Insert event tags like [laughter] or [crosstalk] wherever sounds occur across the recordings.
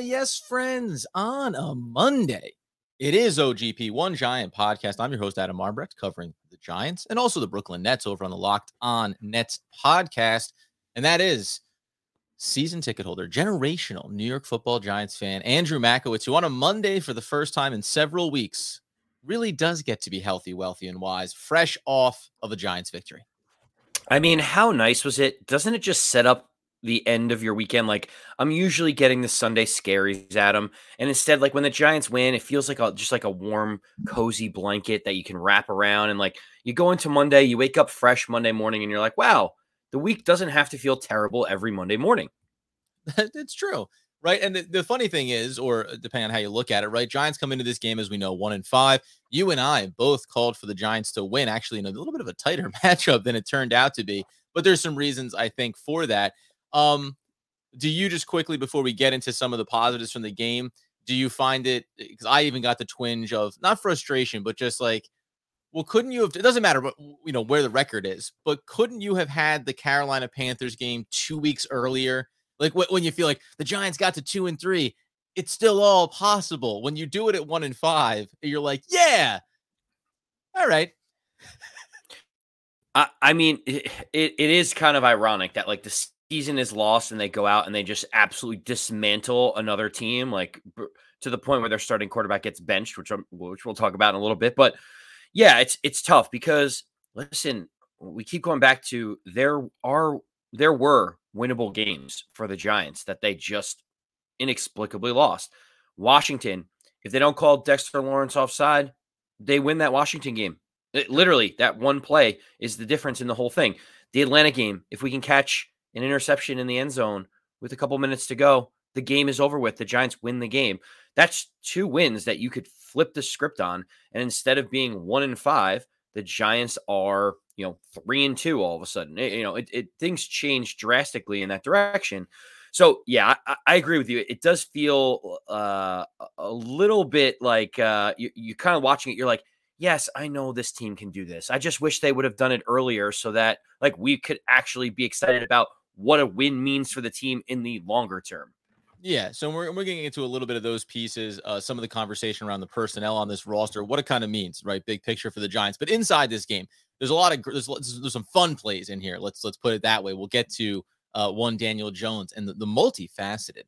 Yes, friends, on a Monday. It is OGP One Giant podcast. I'm your host, Adam Arbrecht, covering the Giants and also the Brooklyn Nets over on the Locked On Nets podcast. And that is season ticket holder, generational New York football Giants fan, Andrew Makowitz, who on a Monday for the first time in several weeks really does get to be healthy, wealthy, and wise, fresh off of a Giants victory. I mean, how nice was it? Doesn't it just set up the end of your weekend. Like I'm usually getting the Sunday scaries at them, and instead, like when the Giants win, it feels like a, just like a warm, cozy blanket that you can wrap around. And like you go into Monday, you wake up fresh Monday morning, and you're like, wow, the week doesn't have to feel terrible every Monday morning. [laughs] it's true. Right. And the, the funny thing is, or uh, depending on how you look at it, right? Giants come into this game, as we know, one and five. You and I both called for the Giants to win, actually, in a little bit of a tighter [laughs] matchup than it turned out to be. But there's some reasons I think for that. Um, do you just quickly before we get into some of the positives from the game, do you find it because I even got the twinge of not frustration, but just like, well, couldn't you have? It doesn't matter, what you know where the record is, but couldn't you have had the Carolina Panthers game two weeks earlier? Like when you feel like the Giants got to two and three, it's still all possible. When you do it at one and five, you're like, yeah, all right. I, I mean, it, it is kind of ironic that like the season is lost and they go out and they just absolutely dismantle another team, like to the point where their starting quarterback gets benched, which I'm, which we'll talk about in a little bit. But yeah, it's it's tough because listen, we keep going back to there are there were winnable games for the Giants that they just inexplicably lost. Washington, if they don't call Dexter Lawrence offside, they win that Washington game. It, literally, that one play is the difference in the whole thing. The Atlanta game, if we can catch an interception in the end zone with a couple minutes to go, the game is over with. The Giants win the game. That's two wins that you could flip the script on. And instead of being one and five, the Giants are, you know, three and two all of a sudden. It, you know, it, it, things change drastically in that direction. So yeah, I, I agree with you. It does feel uh, a little bit like uh, you, you kind of watching it. You're like, yes, I know this team can do this. I just wish they would have done it earlier so that like we could actually be excited about what a win means for the team in the longer term. Yeah, so we're, we're getting into a little bit of those pieces, uh, some of the conversation around the personnel on this roster, what it kind of means, right? Big picture for the Giants. But inside this game, there's a lot of there's, there's some fun plays in here. Let's let's put it that way. We'll get to uh, one Daniel Jones and the, the multifaceted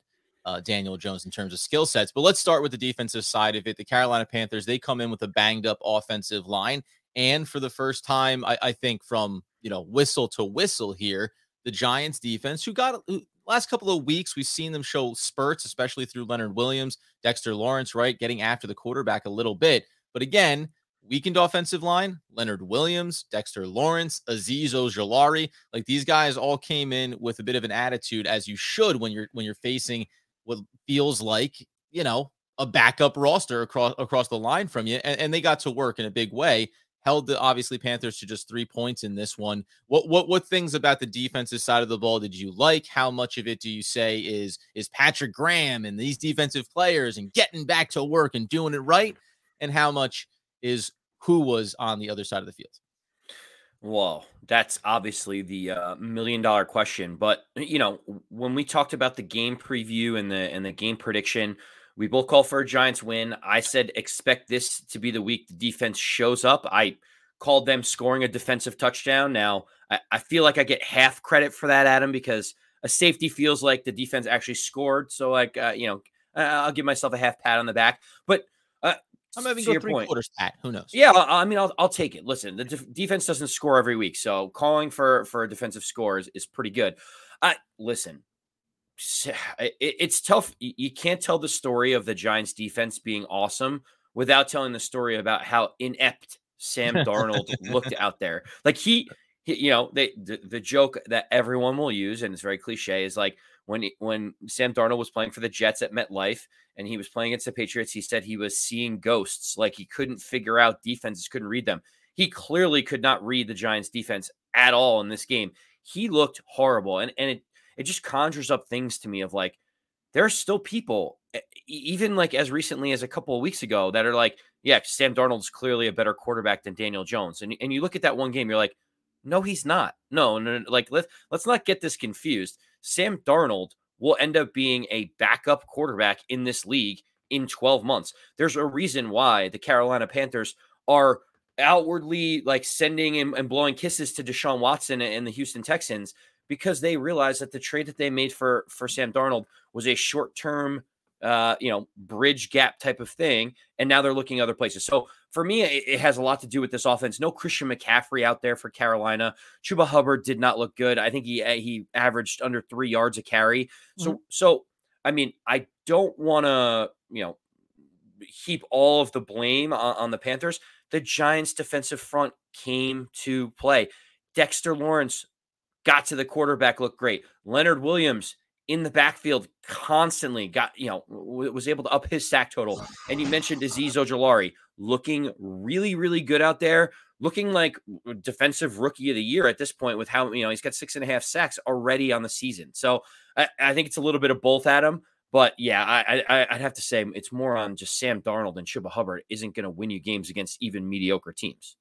uh, Daniel Jones in terms of skill sets. But let's start with the defensive side of it. The Carolina Panthers they come in with a banged up offensive line, and for the first time, I, I think from you know whistle to whistle here, the Giants defense, who got who, last couple of weeks, we've seen them show spurts, especially through Leonard Williams, Dexter Lawrence, right, getting after the quarterback a little bit. But again, weakened offensive line, Leonard Williams, Dexter Lawrence, Azeez Ojulari, like these guys all came in with a bit of an attitude, as you should when you're when you're facing what feels like you know a backup roster across across the line from you, and, and they got to work in a big way held the obviously Panthers to just three points in this one. What what what things about the defensive side of the ball did you like? How much of it do you say is is Patrick Graham and these defensive players and getting back to work and doing it right? And how much is who was on the other side of the field? Well, that's obviously the uh, million dollar question. But you know, when we talked about the game preview and the and the game prediction, we both call for a Giants win. I said expect this to be the week the defense shows up. I called them scoring a defensive touchdown. Now, I, I feel like I get half credit for that, Adam, because a safety feels like the defense actually scored. So, like, uh, you know, I'll give myself a half pat on the back. But uh, I'm having your three point. quarters pat. Who knows? Yeah, I mean, I'll, I'll take it. Listen, the def- defense doesn't score every week, so calling for for a defensive score is, is pretty good. Uh, listen, it's tough. You can't tell the story of the Giants defense being awesome without telling the story about how inept Sam Darnold looked [laughs] out there. Like he, he you know, they, the, the joke that everyone will use, and it's very cliche, is like when when Sam Darnold was playing for the Jets at MetLife and he was playing against the Patriots, he said he was seeing ghosts, like he couldn't figure out defenses, couldn't read them. He clearly could not read the Giants defense at all in this game. He looked horrible, and and it it just conjures up things to me of like there are still people even like as recently as a couple of weeks ago that are like yeah sam darnold's clearly a better quarterback than daniel jones. And, and you look at that one game you're like no he's not. No no, no like let's let's not get this confused. Sam darnold will end up being a backup quarterback in this league in 12 months. There's a reason why the Carolina Panthers are outwardly like sending and, and blowing kisses to Deshaun Watson and the Houston Texans because they realized that the trade that they made for for Sam Darnold was a short term uh, you know, bridge gap type of thing. And now they're looking other places. So for me, it, it, has a lot to do with this offense. No Christian McCaffrey out there for Carolina. Chuba Hubbard did not look good. I think he uh, he averaged under three yards a carry. So mm-hmm. so I mean, I don't want to you know heap all of the blame on, on the Panthers. The Giants' defensive front came to play. Dexter Lawrence got to the quarterback, looked great. Leonard Williams in the backfield constantly got, you know, w- was able to up his sack total. And you mentioned Azeez Ojulari looking really, really good out there, looking like defensive rookie of the year at this point with how, you know, he's got six and a half sacks already on the season. So I, I think it's a little bit of both, Adam. But yeah, I would have to say it's more on just Sam Darnold and Chuba Hubbard isn't going to win you games against even mediocre teams.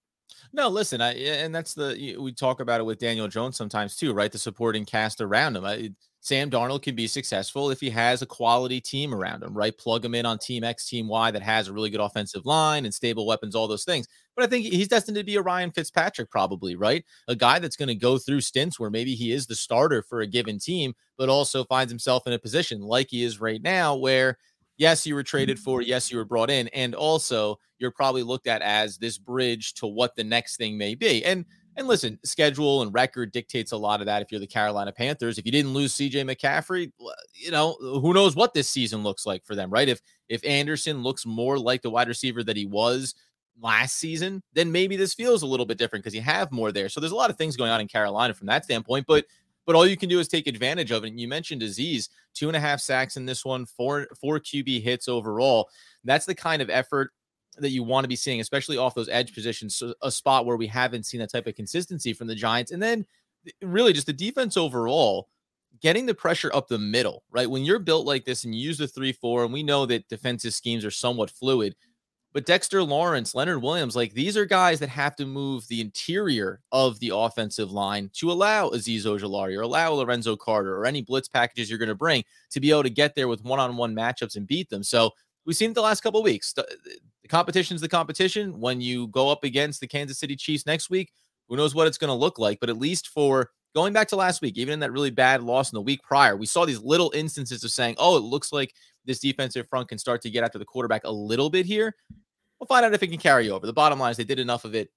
No, listen, I and that's the we talk about it with Daniel Jones sometimes too, right? The supporting cast around him. I, Sam Darnold can be successful if he has a quality team around him, right? Plug him in on Team X, Team Y that has a really good offensive line and stable weapons, all those things. But I think he's destined to be a Ryan Fitzpatrick, probably, right? A guy that's going to go through stints where maybe he is the starter for a given team, but also finds himself in a position like he is right now where yes, you were traded mm-hmm. for, yes, you were brought in, and also you're probably looked at as this bridge to what the next thing may be. And and listen, schedule and record dictates a lot of that. If you're the Carolina Panthers, if you didn't lose CJ McCaffrey, you know who knows what this season looks like for them, right? If if Anderson looks more like the wide receiver that he was last season, then maybe this feels a little bit different because you have more there. So there's a lot of things going on in Carolina from that standpoint, but but all you can do is take advantage of it. And you mentioned Azeez, two and a half sacks in this one, four four QB hits overall. That's the kind of effort that you want to be seeing, especially off those edge positions, a spot where we haven't seen that type of consistency from the Giants. And then really just the defense overall, getting the pressure up the middle, right? When you're built like this and you use the 3 4, and we know that defensive schemes are somewhat fluid, but Dexter Lawrence, Leonard Williams, like these are guys that have to move the interior of the offensive line to allow Azeez Ojulari or allow Lorenzo Carter or any blitz packages you're going to bring to be able to get there with one-on-one matchups and beat them. So we've seen it the last couple weeks. The competition's the competition. When you go up against the Kansas City Chiefs next week, who knows what it's going to look like? But at least for going back to last week, even in that really bad loss in the week prior, we saw these little instances of saying, "Oh, it looks like this defensive front can start to get after the quarterback a little bit here." We'll find out if it can carry over. The bottom line is they did enough of it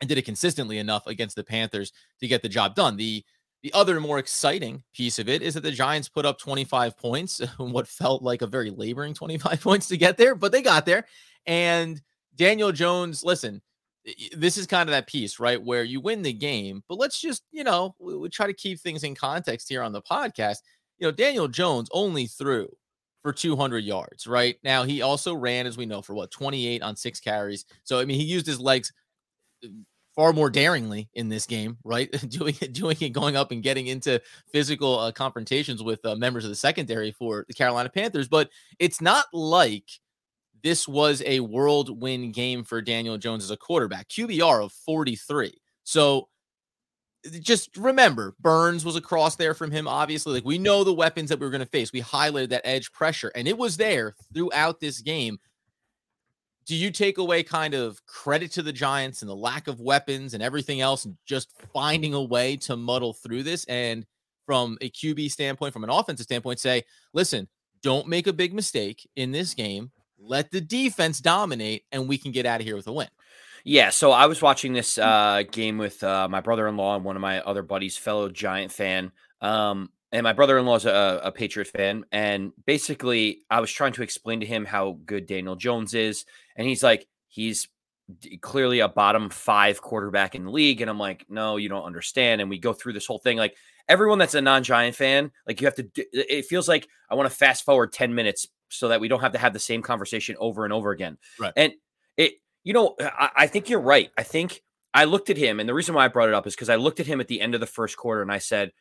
and did it consistently enough against the Panthers to get the job done. The the other more exciting piece of it is that the Giants put up 25 points, [laughs] what felt like a very laboring 25 [laughs] points to get there, but they got there. And Daniel Jones, listen, this is kind of that piece, right? Where you win the game, but let's just, you know, we, we try to keep things in context here on the podcast. You know, Daniel Jones only threw for 200 yards, right? Now, he also ran, as we know, for what, 28 on six carries. So, I mean, he used his legs uh, far more daringly in this game, right? [laughs] doing it, doing it, going up and getting into physical uh, confrontations with uh, members of the secondary for the Carolina Panthers. But it's not like this was a world win game for Daniel Jones as a quarterback, QBR of 43. So, just remember Burns was across there from him. Obviously, like we know the weapons that we are going to face. We highlighted that edge pressure, and it was there throughout this game. Do you take away kind of credit to the Giants and the lack of weapons and everything else, and just finding a way to muddle through this? And from a QB standpoint, from an offensive standpoint, say, listen, don't make a big mistake in this game. Let the defense dominate, and we can get out of here with a win. Yeah, so I was watching this uh, game with uh, my brother-in-law and one of my other buddies, fellow Giant fan. Um, and my brother-in-law is a, a Patriot fan, and basically, I was trying to explain to him how good Daniel Jones is, and he's like, he's clearly a bottom five quarterback in the league, and I'm like, no, you don't understand. And we go through this whole thing, like everyone that's a non-Giant fan, like you have to. It feels like I want to fast forward ten minutes so that we don't have to have the same conversation over and over again. Right. And it you know, I, I think you're right. I think I looked at him, and the reason why I brought it up is because I looked at him at the end of the first quarter and I said,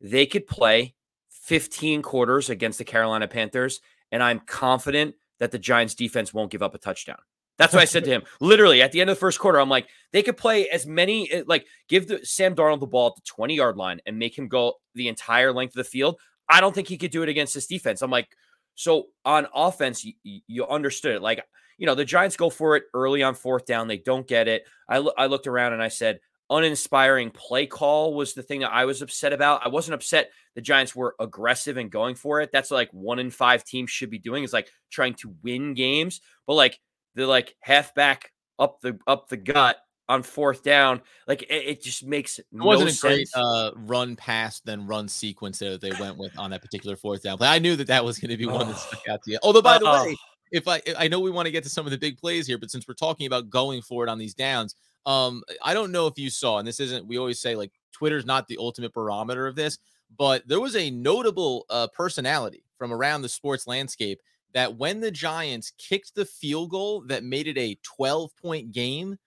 they could play 15 quarters against the Carolina Panthers, and I'm confident that the Giants defense won't give up a touchdown. That's what I said to him. [laughs] Literally at the end of the first quarter, I'm like, they could play as many, eh, like, give the Sam Darnold the ball at the 20 yard line and make him go the entire length of the field. I don't think he could do it against this defense. I'm like, so on offense, you, you understood it. Like, you know, the Giants go for it early on fourth down. They don't get it. I, I looked around and I said, uninspiring play call was the thing that I was upset about. I wasn't upset the Giants were aggressive and going for it. That's like one in five teams should be doing is like trying to win games. But like the like halfback up the up the gut on fourth down, like it, it just makes it no wasn't sense. a great uh, run pass then run sequence there that they went with on that particular fourth down. But I knew that that was going to be one that stuck [sighs] out to you. Although by the uh, way, if I I know we want to get to some of the big plays here, but since we're talking about going for it on these downs, um, I don't know if you saw, and this isn't, we always say like Twitter's not the ultimate barometer of this, but there was a notable uh, personality from around the sports landscape that when the Giants kicked the field goal that made it a 12 point game,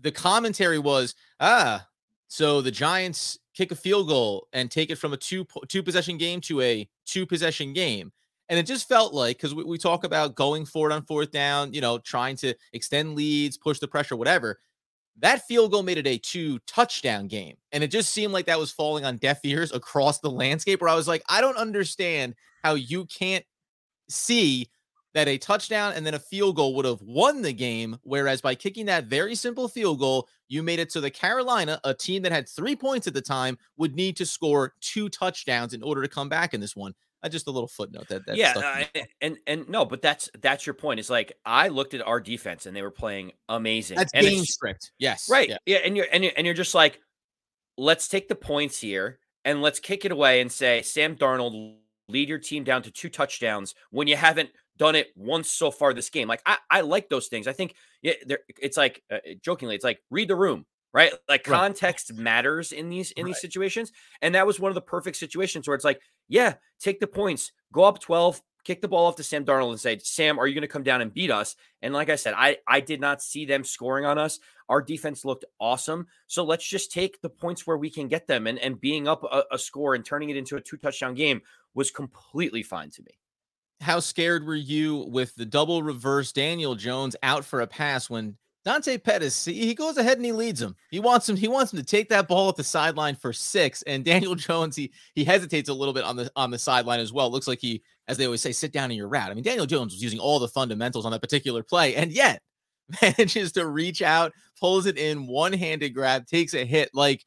the commentary was, ah, so the Giants kick a field goal and take it from a two two possession game to a two possession game. And it just felt like because we, we talk about going for it on fourth down, you know, trying to extend leads, push the pressure, whatever. That field goal made it a two touchdown game. And it just seemed like that was falling on deaf ears [laughs] across the landscape where I was like, I don't understand how you can't see that a touchdown and then a field goal would have won the game. Whereas by kicking that very simple field goal, you made it so the Carolina, a team that had three points at the time, would need to score two touchdowns in order to come back in this one. Uh, just a little footnote that that yeah, uh, and and no, but that's that's your point. It's like I looked at our defense and they were playing amazing. That's and game script. Yes, right. Yeah. yeah, and you're and you're and you're just like, let's take the points here and let's kick it away and say Sam Darnold lead your team down to two touchdowns when you haven't done it once so far this game. Like I, I like those things. I think yeah, it's like uh, jokingly, it's like read the room right? Like right. context matters in these in right. these situations. And that was one of the perfect situations where it's like, yeah, take the points, go up 12, kick the ball off to Sam Darnold and say, Sam, are you going to come down and beat us? And like I said, I I did not see them scoring on us. Our defense looked awesome. So let's just take the points where we can get them. And and being up a, a score and turning it into a two touchdown game was completely fine to me. How scared were you with the double reverse Daniel Jones out for a pass when Dante Pettis, he goes ahead and he leads him. He wants him. He wants him to take that ball at the sideline for six. And [laughs] Daniel Jones, he he hesitates a little bit on the on the sideline as well. Looks like he, as they always say, sit down in your route. I mean, Daniel Jones was using all the fundamentals on that particular play, and yet [laughs] manages to reach out, pulls it in, one handed grab, takes a hit. Like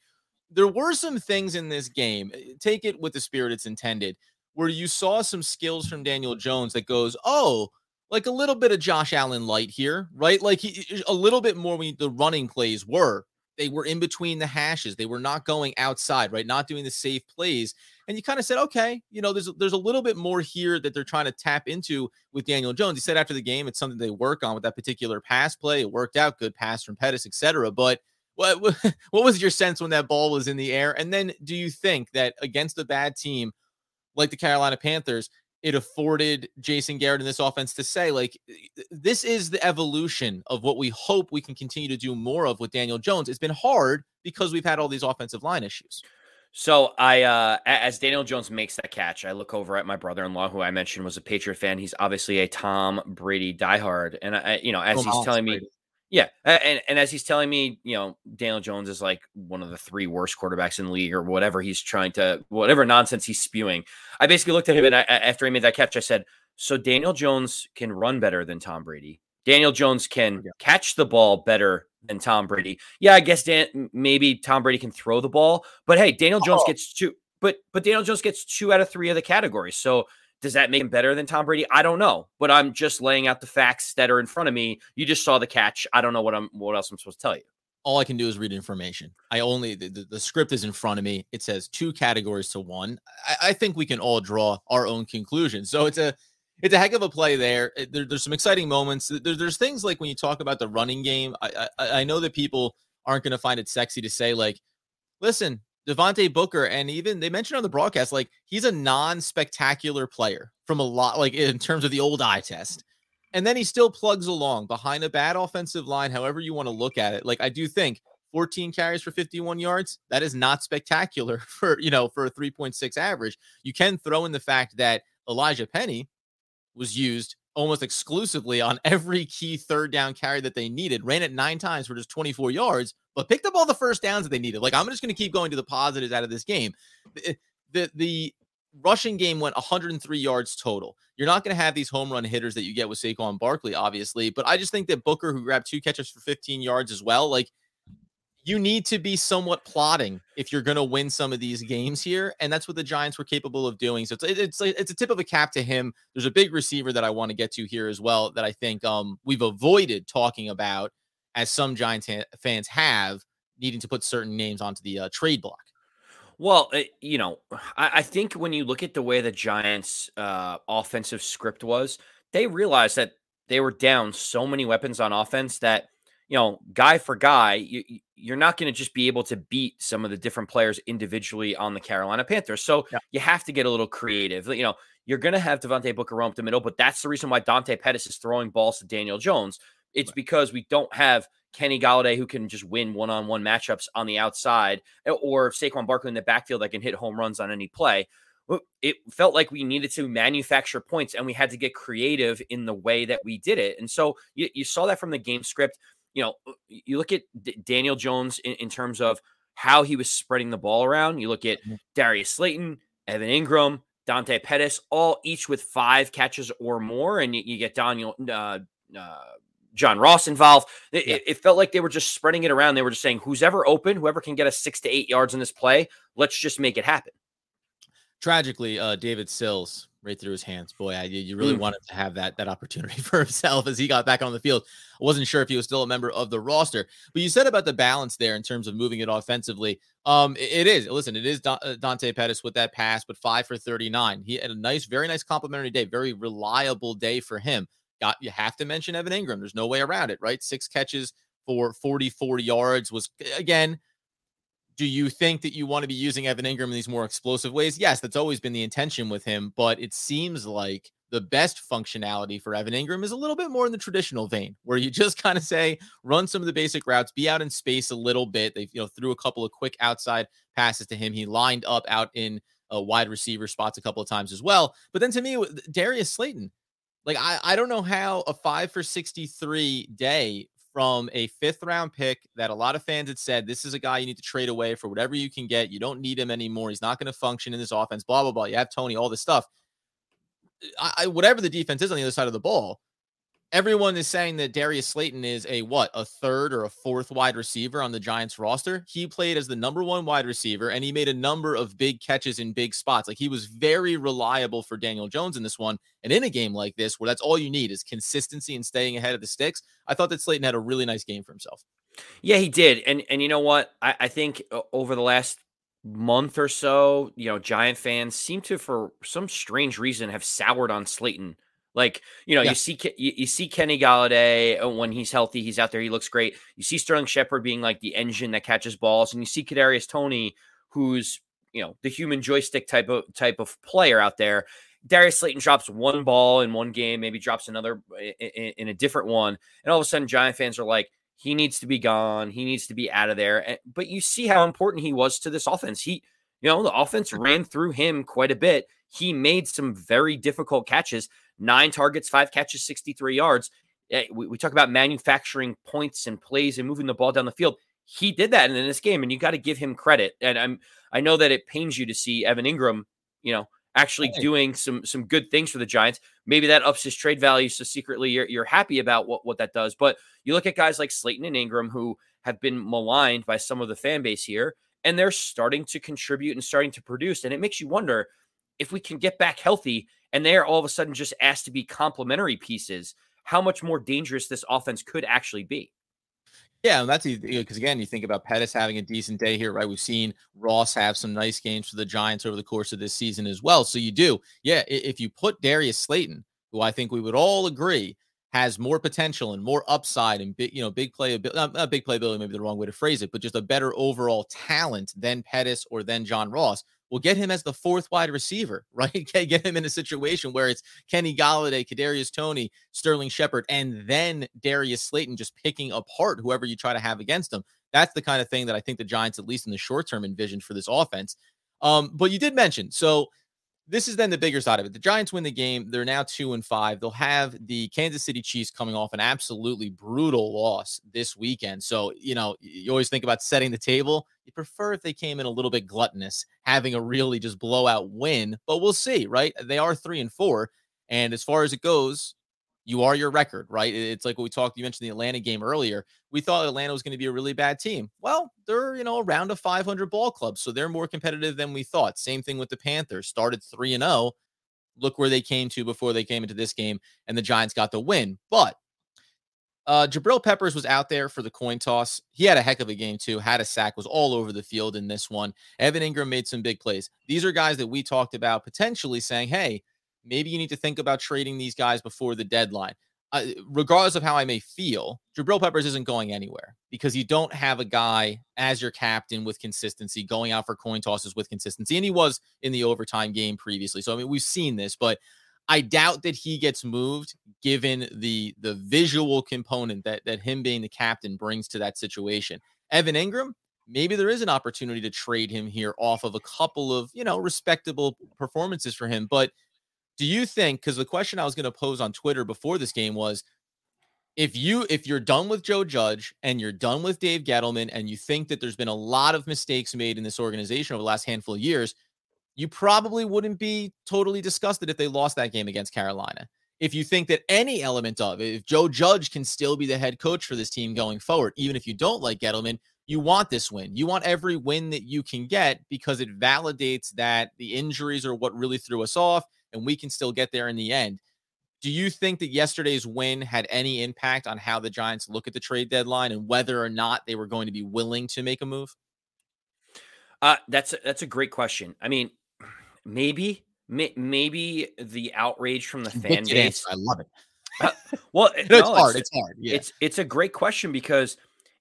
there were some things in this game. Eh, take it with the spirit it's intended, where you saw some skills from Daniel Jones that goes, oh like a little bit of Josh Allen light here, right? Like he, a little bit more when the running plays were. They were in between the hashes. They were not going outside, right? Not doing the safe plays. And you kind of said, okay, you know, there's there's a little bit more here that they're trying to tap into with Daniel Jones. He said after the game, it's something they work on with that particular pass play. It worked out, good pass from Pettis, etc. But what [laughs] what was your sense when that ball was in the air? And then do you think that against a bad team like the Carolina Panthers, it afforded Jason Garrett in this offense to say, like, this is the evolution of what we hope we can continue to do more of with Daniel Jones. It's been hard because we've had all these offensive line issues. So I, uh, as Daniel Jones makes that catch, I look over at my brother-in-law, who I mentioned was a Patriot fan. He's obviously a Tom Brady diehard, and I, you know, as oh, he's telling me, yeah, and and as he's telling me, you know, Daniel Jones is like one of the three worst quarterbacks in the league, or whatever he's trying to, whatever nonsense he's spewing. I basically looked at him, and I, after he made that catch, I said, "So Daniel Jones can run better than Tom Brady. Daniel Jones can yeah. catch the ball better than Tom Brady. Yeah, I guess Dan, maybe Tom Brady can throw the ball, but hey, Daniel Jones oh. gets two, but but Daniel Jones gets two out of three of the categories. So." Does that make him better than Tom Brady? I don't know, but I'm just laying out the facts that are in front of me. You just saw the catch. I don't know what I'm what else I'm supposed to tell you. All I can do is read information. I only the, the, script is in front of me. It says two categories to one. I, I, think we can all draw our own conclusions. So it's a it's a heck of a play there. there there's some exciting moments. There, there's things like when you talk about the running game. I, I, I know that people aren't going to find it sexy to say like, listen, Devontae Booker, and even they mentioned on the broadcast, like he's a non-spectacular player from a lot, like in terms of the old eye test. And then he still plugs along behind a bad offensive line, however you want to look at it. Like I do think 14 carries for 51 yards, that is not spectacular [laughs] for you know for a 3.6 average. You can throw in the fact that Elijah Penny was used almost exclusively on every key third down carry that they needed, ran it nine times for just 24 yards but picked up all the first downs that they needed. Like I'm just going to keep going to the positives out of this game. The, the the rushing game went 103 yards total. You're not going to have these home run hitters that you get with Saquon Barkley, obviously, but I just think that Booker, who grabbed two catches for 15 yards as well, like you need to be somewhat plotting if you're going to win some of these games here, and that's what the Giants were capable of doing. So it's it's it's a tip of a cap to him. There's a big receiver that I want to get to here as well that I think um we've avoided talking about as some Giants fans have needing to put certain names onto the uh, trade block. Well, it, eh, you know, I, I, think when you look at the way the Giants' uh, offensive script was, they realized that they were down so many weapons on offense that you know, guy for guy, you, you're not going to just be able to beat some of the different players individually on the Carolina Panthers. So yeah. you have to get a little creative. You know, you're going to have Devontae Booker roam up the middle, but that's the reason why Dante Pettis is throwing balls to Daniel Jones. It's right. because we don't have Kenny Golladay who can just win one-on-one matchups on the outside, or Saquon Barkley in the backfield that can hit home runs on any play. It felt like we needed to manufacture points, and we had to get creative in the way that we did it. And so you, you saw that from the game script. You know, uh, you look at D- Daniel Jones in, in terms of how he was spreading the ball around. You look at mm-hmm. Darius Slayton, Evan Engram, Dante Pettis, all each with five catches or more, and you, you get Daniel uh, uh, John Ross involved. It, yeah. it, felt like they were just spreading it around. They were just saying, who's ever open, whoever can get us six to eight yards in this play, let's just make it happen. Tragically, uh, David Sills right through his hands. Boy, I, you really mm. wanted to have that that opportunity [laughs] for himself as he got back on the field. I wasn't sure if he was still a member of the roster, but you said about the balance there in terms of moving it offensively. Um, it, it is. Listen, it is uh, Dante Pettis with that pass, but five for thirty nine. He had a nice, very nice complimentary day, very reliable day for him. Got you have to mention Evan Engram. There's no way around it, right? Six catches for 40, 40 yards was again. Do you think that you want to be using Evan Engram in these more explosive ways? Yes, that's always been the intention with him, but it seems like the best functionality for Evan Engram is a little bit more in the traditional vein, where you [laughs] just kind of say, run some of the basic routes, be out in space a little bit. They you know threw a couple of quick outside passes to him. He lined up out in a wide receiver spots a couple of times as well. But then to me, Darius Slayton, like I, I don't know how a five for 63 day from a fifth round pick that a lot of fans had said this is a guy you need to trade away for whatever you can get. You don't need him anymore. He's not going to function in this offense. Blah blah blah. You have Toney, all this stuff. I, whatever the defense is on the other side of the ball, everyone is saying that Darius Slayton is a what a third or a fourth wide receiver on the Giants roster. He played as the number one wide receiver and he made a number of big catches in big spots. Like he was very reliable for Daniel Jones in this one. And in a game like this, where that's all you need is consistency and staying ahead of the sticks, I thought that Slayton had a really nice game for himself. Yeah, he did. And and you know what? I, I think uh, over the last month or so, you know, Giant fans seem to, for some strange reason, have soured on Slayton like you know, yeah. you see you, you, see Kenny Golladay uh, when he's healthy, he's out there, he looks great. You see Sterling Shepard being like the engine that catches balls, and you see Kadarius Toney, who's you know the human joystick type of type of player out there. Darius Slayton drops one ball in one game, maybe drops another in, in a different one, and all of a sudden, Giant fans are like, he needs to be gone, he needs to be out of there. But you see how important he was to this offense. He, you know, the offense ran through him quite a bit. He made some very difficult catches nine targets, five catches, 63 yards. Eh, we, we talk about manufacturing points and plays and moving the ball down the field. He did that in this game, and you got to give him credit. And I'm I know that it pains you to see Evan Engram, you know, actually hey. doing some some good things for the Giants. Maybe that ups his trade value, so secretly you're you're happy about what what that does. But you look at guys like Slayton and Engram who have been maligned by some of the fan base here, and they're starting to contribute and starting to produce. And it makes you wonder if we can get back healthy and they're all of a sudden just asked to be complementary pieces, how much more dangerous this offense could actually be. Yeah, and that's because again, you think about Pettis having a decent day here, right? We've seen Ross have some nice games for the Giants over the course of this season as well. So you do, yeah. If you put Darius Slayton, who I think we would all agree has more potential and more upside and big, you know, big play, not big playability, maybe the wrong way to phrase it, but just a better overall talent than Pettis or than John Ross. We'll get him as the fourth wide receiver, [laughs] right? get him in a situation where it's Kenny Golladay, Kadarius Toney, Sterling Shepard, and then Darius Slayton just picking apart whoever you try to have against him. That's the kind of thing that I think the Giants, at least in the short term, envisioned for this offense. Um, but you did mention so this is then the bigger side of it. The Giants win the game. They're now two and five. They'll have the Kansas City Chiefs coming off an absolutely brutal loss this weekend. So, you know, you always think about setting the table. You prefer if they came in a little bit gluttonous, having a really just blowout win, but we'll see, right? They are three and four. And as far as it goes, you are your record, right? It's like what we talked, you mentioned the Atlanta game earlier. We thought Atlanta was going to be a really bad team. Well, they're, you know, around a 500 ball club. So they're more competitive than we thought. Same thing with the Panthers. Started 3 and 0. Look where they came to before they came into this game, and the Giants got the win. But uh, Jabril Peppers was out there for the coin toss. He had a heck of a game too. Had a sack, was all over the field in this one. Evan Engram made some big plays. These are guys that we talked about potentially saying, "Hey, maybe you need to think about trading these guys before the deadline. Uh, regardless of how I may feel, Jabril Peppers isn't going anywhere because you don't have a guy as your captain with consistency going out for coin tosses with consistency. And he was in the overtime game previously. So, I mean, we've seen this, but I doubt that he gets moved given the the visual component that that him being the captain brings to that situation. Evan Engram, maybe there is an opportunity to trade him here off of a couple of, you know, respectable performances for him, but do you think because the question I was going to pose on Twitter before this game was if you if you're done with Joe Judge and you're done with Dave Gettleman and you think that there's been a lot of mistakes made in this organization over the last handful of years, you probably wouldn't be totally disgusted if they lost that game against Carolina. If you think that any element of if Joe Judge can still be the head coach for this team going forward, even if you don't like Gettleman, you want this win. You want every win that you can get because it validates that the injuries are what really threw us off and we can still get there in the end. Do you think that yesterday's win had any impact on how the Giants look at the trade deadline and whether or not they were going to be willing to make a move? Uh, that's a, that's a great question. I mean, maybe maybe the outrage from the fan base. I love it. [laughs] Uh, well, [laughs] no, it's hard. It's, it's, hard. Yeah. It's it's a great question because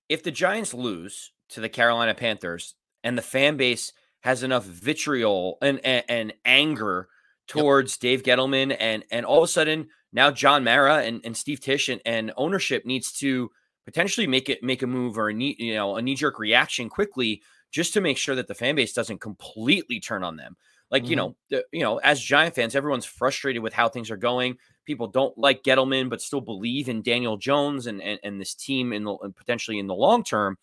if the Giants lose to the Carolina Panthers and the fan base has enough vitriol and and, and anger towards yep. Dave Gettleman, and and all of a sudden now John Mara and, and Steve Tisch and, and ownership needs to potentially make it make a move or a knee you know a knee jerk reaction quickly just to make sure that the fan base doesn't completely turn on them. Like mm-hmm. you know, the, you know, as Giant fans, everyone's frustrated with how things are going. People don't like Gettleman, but still believe in Daniel Jones and and, and this team in the potentially in the long term.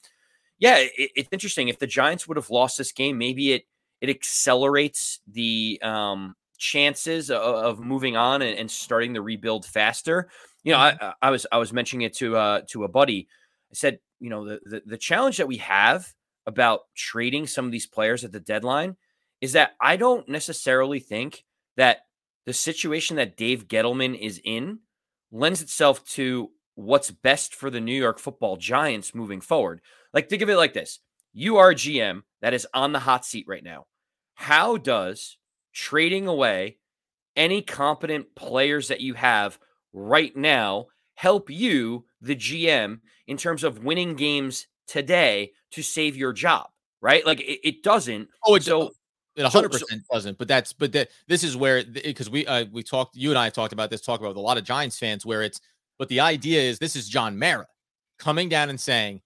Yeah, it, it's interesting. If the Giants would have lost this game, maybe it it accelerates the um chances of, of moving on and, and, starting the rebuild faster. You know, mm-hmm. I, I, was I was mentioning it to uh, to a buddy. I said, you know, the, the the challenge that we have about trading some of these players at the deadline is that I don't necessarily think that the situation that Dave Gettleman is in lends itself to what's best for the New York Football Giants moving forward. Like think of it like this: you are a GM that is on the hot seat right now. How does trading away any competent players that you have right now help you, the GM, in terms of winning games today to save your job, right? Like it, it doesn't. Oh, it's so. It 100 so, percent doesn't, but that's but that this is where because we uh, we talked you and I talked about this talk about with a lot of Giants fans where it's but the idea is this is John Mara coming down and saying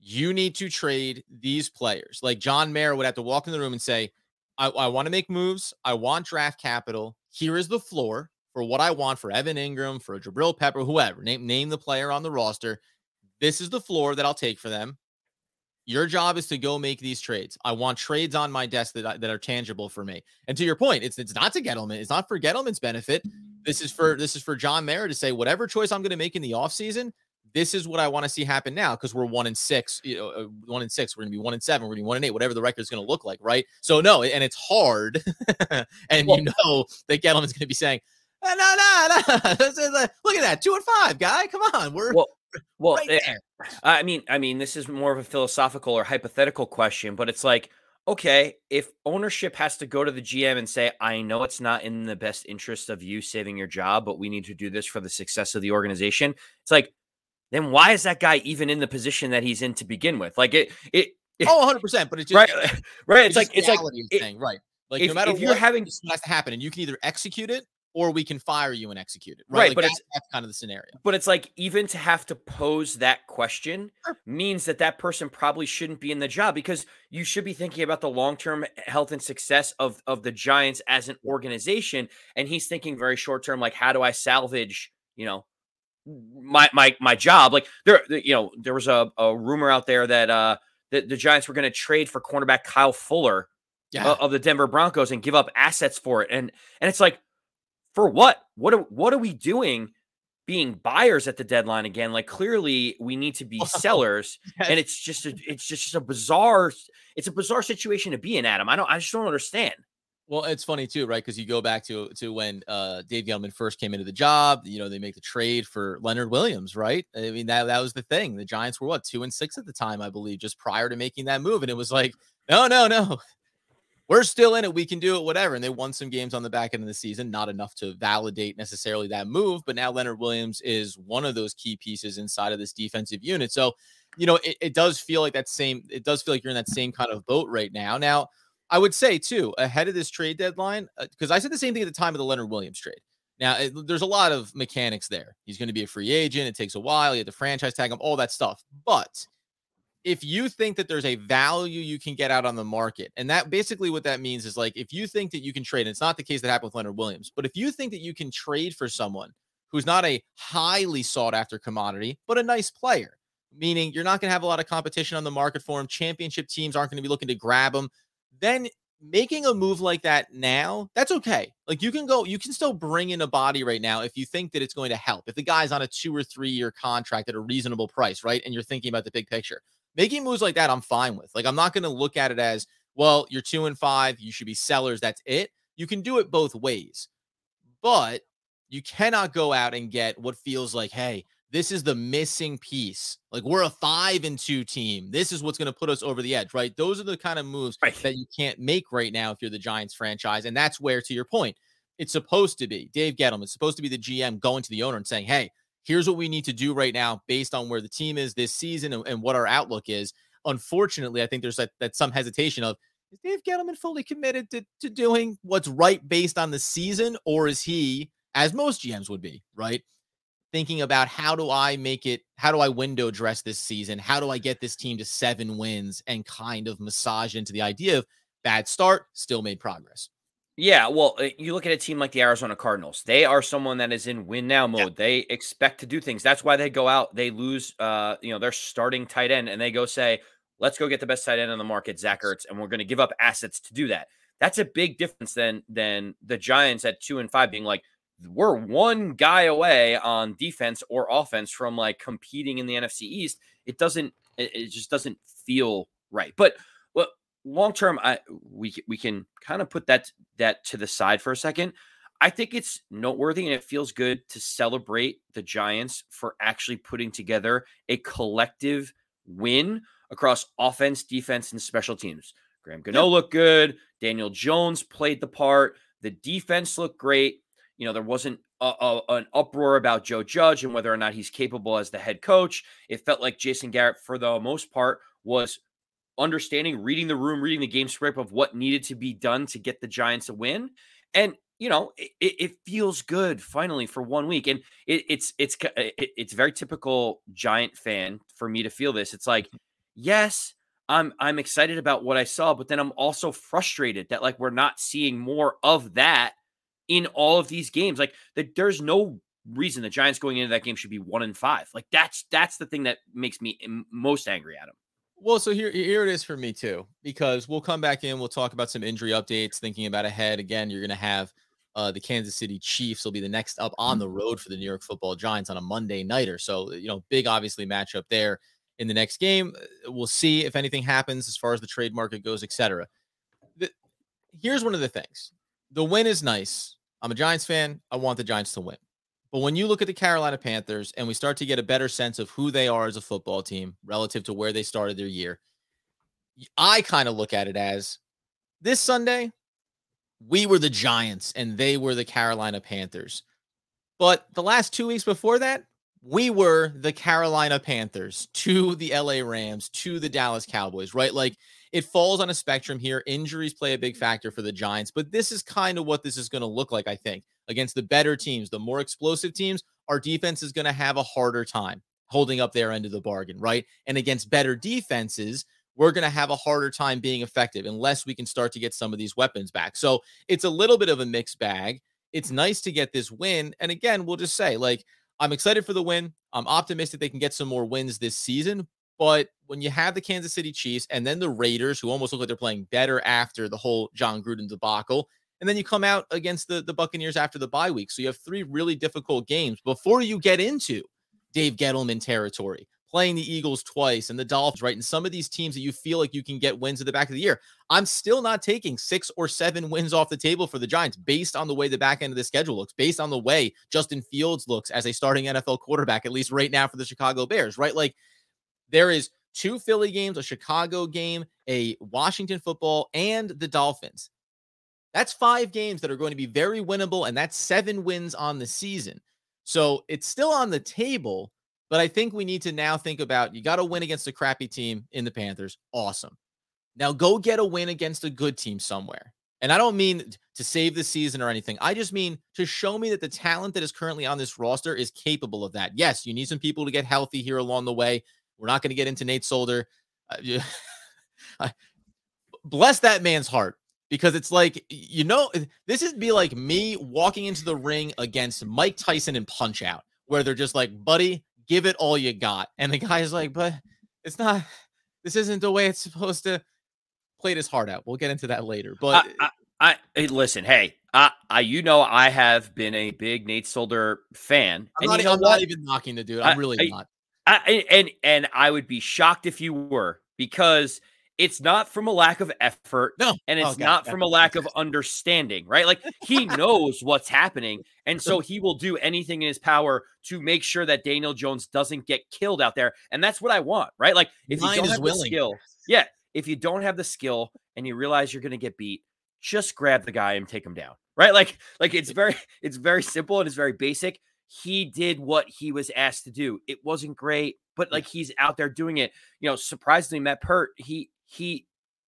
you need to trade these players. Like John Mara would have to walk in the room and say, I, I want to make moves. I want draft capital. Here is the floor for what I want for Evan Engram, for Jabril Pepper, whoever. Name name the player on the roster. This is the floor that I'll take for them. Your job is to go make these trades. I want trades on my desk that, that are tangible for me. And to your point, it's it's not to Gettleman. It's not for Gettleman's benefit. This is for this is for John Mara to say whatever choice I'm going to make in the offseason, this is what I want to see happen now because we're one in six, you know, uh, one in six. We're gonna be one in seven. We're gonna be one in eight, whatever the record is gonna look like, right? So no, and it's hard, [laughs] and well, you know that Gettleman's gonna be saying, no, no, no, [laughs] look at that, two and five, guy. Come on, we're well, well. Right eh, I mean, I mean, this is more of a philosophical or hypothetical question, but it's like, okay, if ownership has to go to the GM and say, I know it's not in the best interest of you saving your job, but we need to do this for the success of the organization. It's like then why is that guy even in the position that he's in to begin with? Like it, it, it [laughs] oh, 100 percent. But it's just right, [laughs] right. It's, like it's like it, thing, right. Like if, no matter if what, you're having this has to happen, and you can either execute it or we can fire you and execute it. Right, right? Like but that- it's that's kind of the scenario. But it's like even to have to pose that question Sure. means that that person probably shouldn't be in the job because you should be thinking about the long-term health and success of of the Giants as an organization and he's thinking very short-term like how do I salvage, you know, my my my job like there you know there was a, a rumor out there that uh that the Giants were going to trade for cornerback Kyle Fuller Yeah. uh, of the Denver Broncos and give up assets for it. And and it's like, for what? What are what are we doing? Being buyers at the deadline again? Like clearly we need to be [laughs] sellers, Yes. and it's just a, it's just a bizarre it's a bizarre situation to be in, Adam. I don't I just don't understand. Well, it's funny too, right? Because you go back to to when uh, Dave Gettleman first came into the job. You know, they make the trade for Leonard Williams, right? I mean, that that was the thing. The Giants were what two and six at the time, I believe, just prior to making that move, and it was like, no, no, no, we're still in it. We can do it, whatever. And they won some games on the back end of the season, not enough to validate necessarily that move. But now Leonard Williams is one of those key pieces inside of this defensive unit. So, you know, it, it does feel like that same. It does feel like you're in that same kind of boat right now. Now. I would say too, ahead of this trade deadline, uh, because I said the same thing at the time of the Leonard Williams trade. Now, it, there's a lot of mechanics there. He's going to be a free agent. It takes a while. You have to franchise tag him, all that stuff. But if you think that there's a value you can get out on the market, and that basically what that means is like if you think that you can trade, and it's not the case that happened with Leonard Williams, but if you think that you can trade for someone who's not a highly sought after commodity, but a nice player, meaning you're not going to have a lot of competition on the market for him, championship teams aren't going to be looking to grab him then making a move like that now, that's okay. Like you can go, you can still bring in a body right now if you think that it's going to help. If the guy's on a two or three year contract at a reasonable price, right? And you're thinking about the big picture, making moves like that, I'm fine with. Like I'm not going to look at it as, well, you're two and five, you should be sellers. That's it. You can do it both ways, but you cannot go out and get what feels like, hey, this is the missing piece. Like we're a five and two team. This is what's going to put us over the edge, right? Those are the kind of moves Right. that you can't make right now if you're the Giants franchise. And that's where, to your point, it's supposed to be Dave Gettleman, it's supposed to be the GM going to the owner and saying, hey, here's what we need to do right now based on where the team is this season and, and what our outlook is. Unfortunately, I think there's that, that some hesitation of is Dave Gettleman fully committed to, to doing what's right based on the season, or is he, as most GMs would be, right? Thinking about how do I make it, how do I window dress this season? How do I get this team to seven wins and kind of massage into the idea of bad start, still made progress. Yeah, well, uh, you look at a team like the Arizona Cardinals. They are someone that is in win now mode. They expect to do things. That's why they go out. They lose, uh, you know, their starting tight end, and they go say, "Let's go get the best tight end on the market, Zach Ertz," and we're going to give up assets to do that. That's a big difference than than the Giants at two and five being like, we're one guy away on defense or offense from like competing in the NFC East. It doesn't. It, just doesn't feel right. But well, long term, I we we can kind of put that that to the side for a second. I think it's noteworthy and it feels good to celebrate the Giants for actually putting together a collective win across offense, defense, and special teams. Graham Gano looked good. Daniel Jones played the part. The defense looked great. You know, there wasn't a, a- an uproar about Joe Judge and whether or not he's capable as the head coach. It felt like Jason Garrett, for the most part, was understanding, reading the room, reading the game script of what needed to be done to get the Giants a win. And you know, it, it feels good finally for one week, and it, it's it's it's very typical Giant fan for me to feel this. It's like, mm-hmm. yes, I'm I'm excited about what I saw, but then I'm also frustrated that like we're not seeing more of that in all of these games. Like that, there's no reason the Giants going into that game should be one and five. Like that's that's the thing that makes me most angry at them. Well, so here, here it is for me too, because we'll come back in. We'll talk about some injury updates. Thinking about ahead again, you're to have uh, the Kansas City Chiefs will be the next up on the road for the New York Football Giants on a Monday nighter. So you know, big obviously matchup there in the next game. Uh, We'll see if anything happens as far as the trade market goes, etc. Here's one of the things: the win is nice. I'm a Giants fan. I want the Giants to win. But when you look at the Carolina Panthers and we start to get a better sense of who they are as a football team relative to where they started their year, I kind of look at it as this Sunday, we were the Giants and they were the Carolina Panthers. But the last two weeks before that, we were the Carolina Panthers to the LA Rams to the Dallas Cowboys, right? Like it falls on a spectrum here. Injuries play a big factor for the Giants, but this is kind of what this is going to look like, I think. against the better teams, the more explosive teams, our defense is going to have a harder time holding up their end of the bargain, right? And against better defenses, we're going to have a harder time being effective unless we can start to get some of these weapons back. So it's a little bit of a mixed bag. It's nice to get this win. And again, we'll just say, like, I'm excited for the win. I'm optimistic they can get some more wins this season. But when you have the Kansas City Chiefs and then the Raiders, who almost look like they're playing better after the whole Jon Gruden debacle, and then you come out against the, the Buccaneers after the bye week. So you have three really difficult games before you get into Dave Gettleman territory, playing the Eagles twice and the Dolphins, right? And some of these teams that you feel like you can get wins at the back of the year. I'm still not taking six or seven wins off the table for the Giants based on the way the back end of the schedule looks, based on the way Justin Fields looks as a starting NFL quarterback, at least right now for the Chicago Bears, right? Like there is two Philly games, a Chicago game, a Washington football, and the Dolphins. That's five games that are going to be very winnable, and that's seven wins on the season. So it's still on the table, but I think we need to now think about you got to win against a crappy team in the Panthers. Awesome. Now go get a win against a good team somewhere. And I don't mean to save the season or anything. I just mean to show me that the talent that is currently on this roster is capable of that. Yes, you need some people to get healthy here along the way. We're not going to get into Nate Solder. Uh, [laughs] bless that man's heart because it's like you know this is be like me walking into the ring against Mike Tyson and Punch Out, where they're just like, "Buddy, give it all you got," and the guy is like, "But it's not. This isn't the way it's supposed to." Played his heart out. We'll get into that later. But I, I, I listen. Hey, I, I, you know, I have been a big Nate Solder fan. I'm, not, you know I'm not, even knocking the dude. I'm I, really not. I, and and I would be shocked if you were because it's not from a lack of effort no. and it's oh, not from a lack of understanding right? Like he knows what's happening and so he will do anything in his power to make sure that daniel jones doesn't get killed out there and that's what i want right? Like if Mind you don't have willing. the skill yeah if you don't have the skill and you realize you're going to get beat just grab the guy and take him down right? Like like it's very it's very simple and it's very basic. He did what he was asked to do. It wasn't great but like he's out there doing it. You know surprisingly matt Peart he he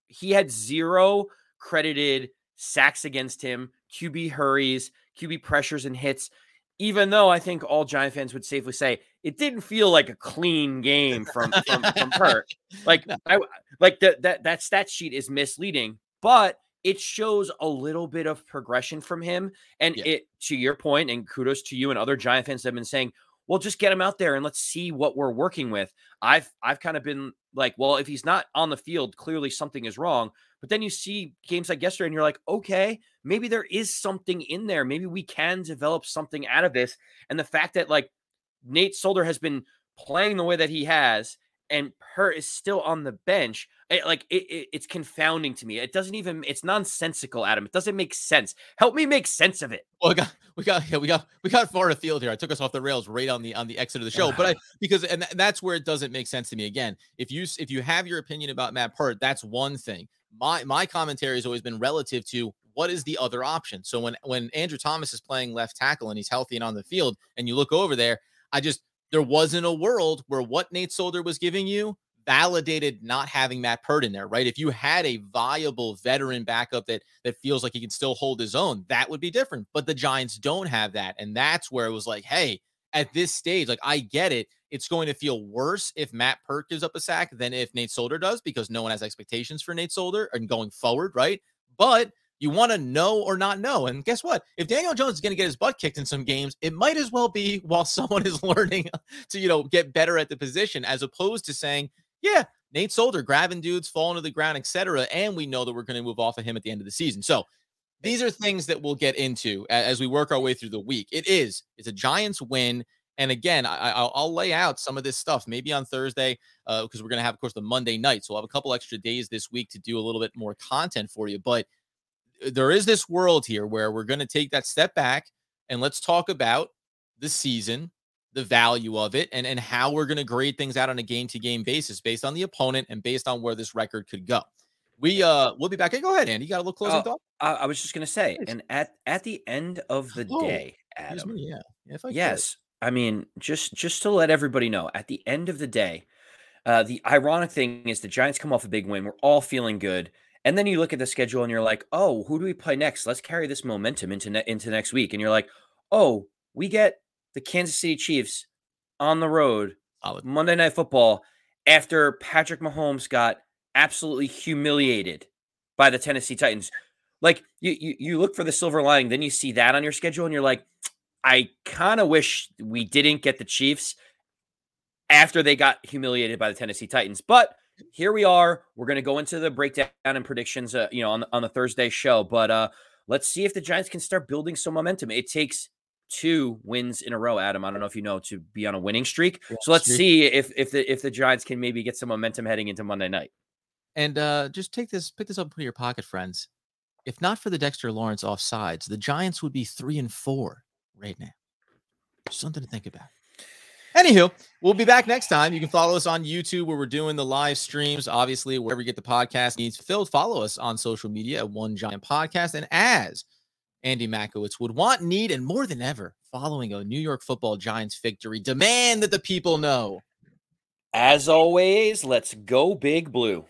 he had zero credited sacks against him, QB hurries, QB pressures and hits. Even though I think all Giant fans would safely say it didn't feel like a clean game from from, from Peart. [laughs] Like I like that that that stat sheet is misleading, but it shows a little bit of progression from him. And yeah. it to your point, and kudos to you and other Giant fans that have been saying, well, just get him out there and let's see what we're working with. I've I've kind of been like, well, if he's not on the field, clearly something is wrong. But then you see games like yesterday, and you're like, okay, maybe there is something in there. Maybe we can develop something out of this. And the fact that like Nate Solder has been playing the way that he has, and Peart is still on the bench. It, like it, it, it's confounding to me. It doesn't even. It's nonsensical, Adam. It doesn't make sense. Help me make sense of it. Well, we got we got yeah, we got we got far afield here. I took us off the rails right on the on the exit of the show, but I [laughs] because and that's where it doesn't make sense to me. Again, if you if you have your opinion about Matt Peart, that's one thing. My my commentary has always been relative to what is the other option. So when when Andrew Thomas is playing left tackle and he's healthy and on the field, and you look over there, I just there wasn't a world where what Nate Solder was giving you validated not having Matt Peart in there, right? If you had a viable veteran backup that that feels like he can still hold his own, that would be different. But the Giants don't have that, and that's where it was like, hey, at this stage, like I get it. It's going to feel worse if Matt Peart gives up a sack than if Nate Solder does because no one has expectations for Nate Solder and going forward, right? But you want to know or not know. And guess what? If Daniel Jones is going to get his butt kicked in some games, it might as well be [laughs] while someone is learning to, you know, get better at the position as opposed to saying, yeah, Nate Solder grabbing dudes, falling to the ground, etc. And we know that we're going to move off of him at the end of the season. So these are things that we'll get into as we work our way through the week. It is, it's a Giants win. And again, I, will lay out some of this stuff maybe on Thursday because uh, we're going to have, of course, the Monday night. So we'll have a couple extra days this week to do a little bit more content for you. But there is this world here where we're going to take that step back and let's talk about the season, the value of it, and, and how we're going to grade things out on a game to game basis based on the opponent and based on where this record could go. We uh we'll be back. Hey, go ahead, Andy. You got a little closing uh, thought? I, I, was just gonna say, and at at the end of the oh, day, Adam, me, yeah, if I yes, could. I mean just just to let everybody know, at the end of the day, uh, the ironic thing is the Giants come off a big win. We're all feeling good, And then you look at the schedule and you're like, oh, who do we play next? Let's carry this momentum into ne- into next week. And you're like, oh, we get the Kansas City Chiefs on the road, Solid. Monday Night Football, after Patrick Mahomes got absolutely humiliated by the Tennessee Titans. Like you, you, you look for the silver lining, then you see that on your schedule, and you're like, I kind of wish we didn't get the Chiefs after they got humiliated by the Tennessee Titans. But here we are. We're going to go into the breakdown and predictions, uh, you know, on the, on the Thursday show. But uh, let's see if the Giants can start building some momentum. It takes two wins in a row, Adam. I don't know if you know to be on a winning streak. Yeah, so let's streak. see if if the if the Giants can maybe get some momentum heading into Monday night. And uh, just take this, pick this up, put in your pocket, friends. If not for the Dexter Lawrence offsides, the Giants would be three and four right now. Something to think about. Anywho, we'll be back next time. You can follow us on YouTube where we're doing the live streams. Obviously, wherever you get the podcast needs filled, follow us on social media at One Giant Podcast. And as Andy Makowitz would want, need, and more than ever, following a New York football Giants victory, demand that the people know. As always, let's go big blue.